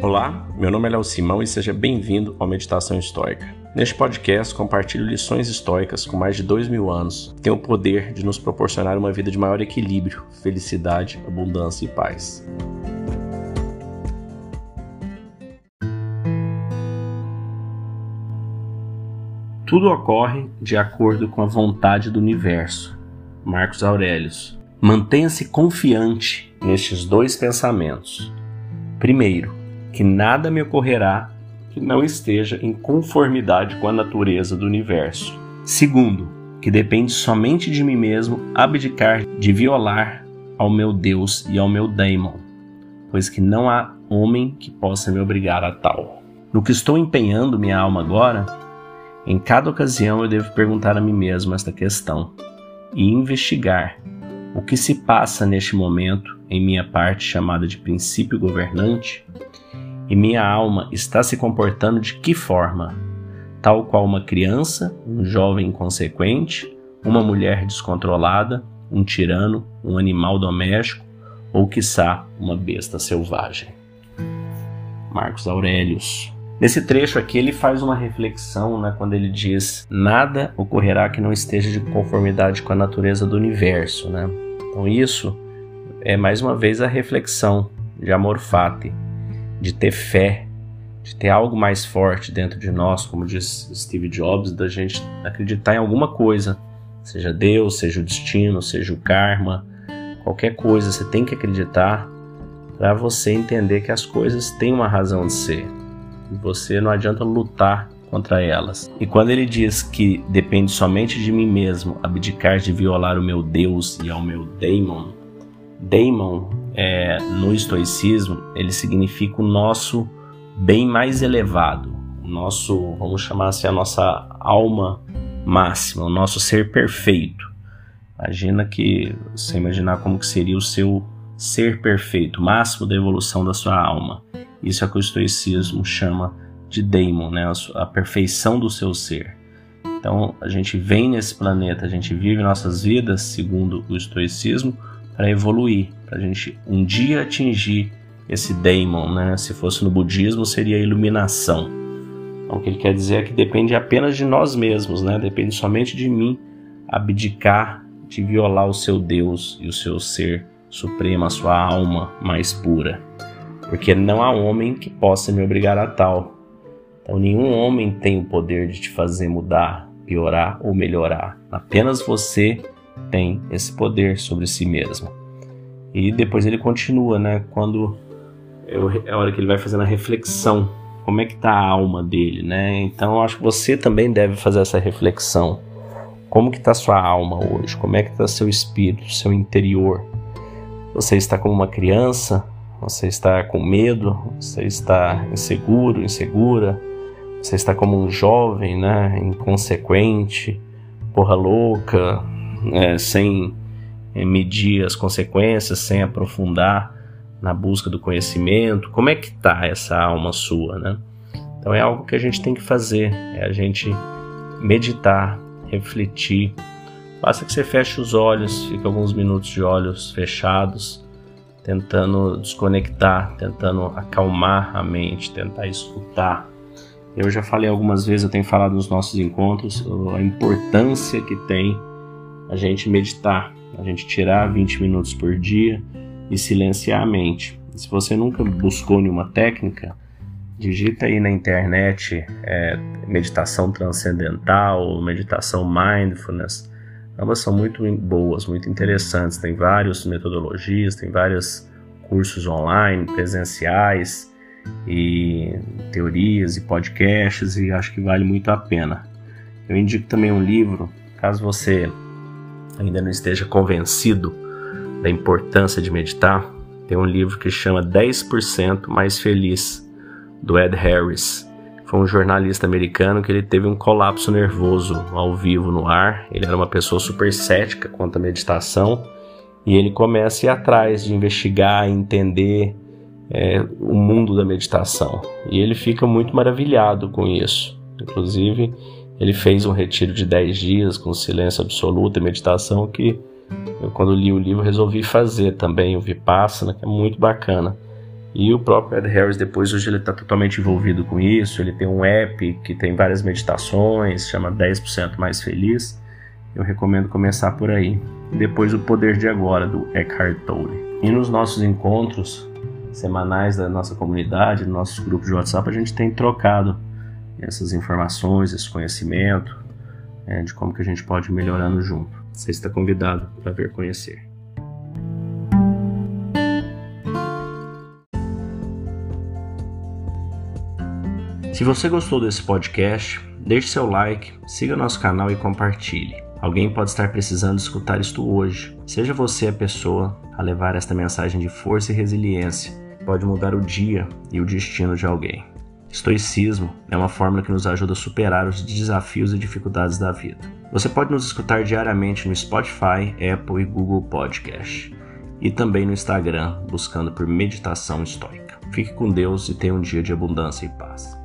Olá, meu nome é Léo Simão e seja bem-vindo ao Meditação Histórica. Neste podcast, compartilho lições históricas com mais de dois mil anos que têm o poder de nos proporcionar uma vida de maior equilíbrio, felicidade, abundância e paz. Tudo ocorre de acordo com a vontade do universo. Marcos Aurelius. Mantenha-se confiante nestes dois pensamentos. Primeiro, que nada me ocorrerá que não esteja em conformidade com a natureza do universo. Segundo, que depende somente de mim mesmo abdicar de violar ao meu Deus e ao meu daimon, pois que não há homem que possa me obrigar a tal. No que estou empenhando minha alma agora, em cada ocasião eu devo perguntar a mim mesmo esta questão e investigar o que se passa neste momento em minha parte chamada de princípio governante e minha alma está se comportando de que forma? Tal qual uma criança, um jovem inconsequente, uma mulher descontrolada, um tirano, um animal doméstico ou, quiçá, uma besta selvagem. Marcos Aurelius. Nesse trecho aqui ele faz uma reflexão, né, quando ele diz: nada ocorrerá que não esteja de conformidade com a natureza do universo, né? Então isso é mais uma vez a reflexão de amor fati, de ter fé, de ter algo mais forte dentro de nós, como diz Steve Jobs, da gente acreditar em alguma coisa, seja Deus, seja o destino, seja o karma, qualquer coisa, você tem que acreditar para você entender que as coisas têm uma razão de ser. E você não adianta lutar contra elas. E quando ele diz que depende somente de mim mesmo abdicar de violar o meu Deus e ao meu daemon, daemon é, no estoicismo, ele significa o nosso bem mais elevado, o nosso, vamos chamar assim, a nossa alma máxima, o nosso ser perfeito. Imagina que, você imaginar como que seria o seu ser perfeito, máximo da evolução da sua alma. Isso é o que o estoicismo chama de daemon, né? a perfeição do seu ser. Então, a gente vem nesse planeta, a gente vive nossas vidas, segundo o estoicismo, para evoluir, para a gente um dia atingir esse daemon, né? Se fosse no budismo, seria a iluminação. Então, o que ele quer dizer é que depende apenas de nós mesmos, né? Depende somente de mim abdicar de violar o seu Deus e o seu ser supremo, a sua alma mais pura. Porque não há homem que possa me obrigar a tal. Então, nenhum homem tem o poder de te fazer mudar, piorar ou melhorar. Apenas você tem esse poder sobre si mesmo. E depois ele continua, né? Quando é a hora que ele vai fazendo a reflexão, como é que está a alma dele, né? Então acho que você também deve fazer essa reflexão. Como que está sua alma hoje? Como é que está seu espírito, seu interior? Você está como uma criança? Você está com medo? Você está inseguro, insegura? Você está como um jovem, né? Inconsequente, porra louca, é, sem é, medir as consequências, sem aprofundar na busca do conhecimento. Como é que está essa alma sua, né? Então é algo que a gente tem que fazer, é a gente meditar, refletir. Basta que você feche os olhos, fique alguns minutos de olhos fechados, tentando desconectar, tentando acalmar a mente, tentar escutar. Eu já falei algumas vezes, eu tenho falado nos nossos encontros, a importância que tem a gente meditar, a gente tirar 20 minutos por dia e silenciar a mente. Se você nunca buscou nenhuma técnica, digita aí na internet é, meditação transcendental, meditação mindfulness. Ambas são muito boas, muito interessantes. Tem várias metodologias, tem vários cursos online, presenciais e teorias e podcasts e acho que vale muito a pena. Eu indico também um livro, caso você ainda não esteja convencido da importância de meditar, tem um livro que chama 10% Mais Feliz, do Ed Harris. Foi um jornalista americano que ele teve um colapso nervoso ao vivo no ar. Ele era uma pessoa super cética quanto à meditação e ele começa a ir atrás de investigar, entender é, o mundo da meditação. E ele fica muito maravilhado com isso. Inclusive, ele fez um retiro de 10 dias com silêncio absoluto e meditação que eu, quando li o livro, resolvi fazer também, o Vipassana, que é muito bacana. E o próprio Ed Harris, depois, hoje ele está totalmente envolvido com isso. Ele tem um app que tem várias meditações, chama 10% Mais Feliz. Eu recomendo começar por aí. Depois, O Poder de Agora, do Eckhart Tolle. E nos nossos encontros semanais da nossa comunidade, no nosso grupo de WhatsApp, a gente tem trocado essas informações, esse conhecimento, é, de como que a gente pode ir melhorando junto. Você está convidado para vir conhecer. Se você gostou desse podcast, deixe seu like, siga nosso canal e compartilhe. Alguém pode estar precisando escutar isto hoje. Seja você a pessoa a levar esta mensagem de força e resiliência. Pode mudar o dia e o destino de alguém. Estoicismo é uma fórmula que nos ajuda a superar os desafios e dificuldades da vida. Você pode nos escutar diariamente no Spotify, Apple e Google Podcast. E também no Instagram, buscando por Meditação Estoica. Fique com Deus e tenha um dia de abundância e paz.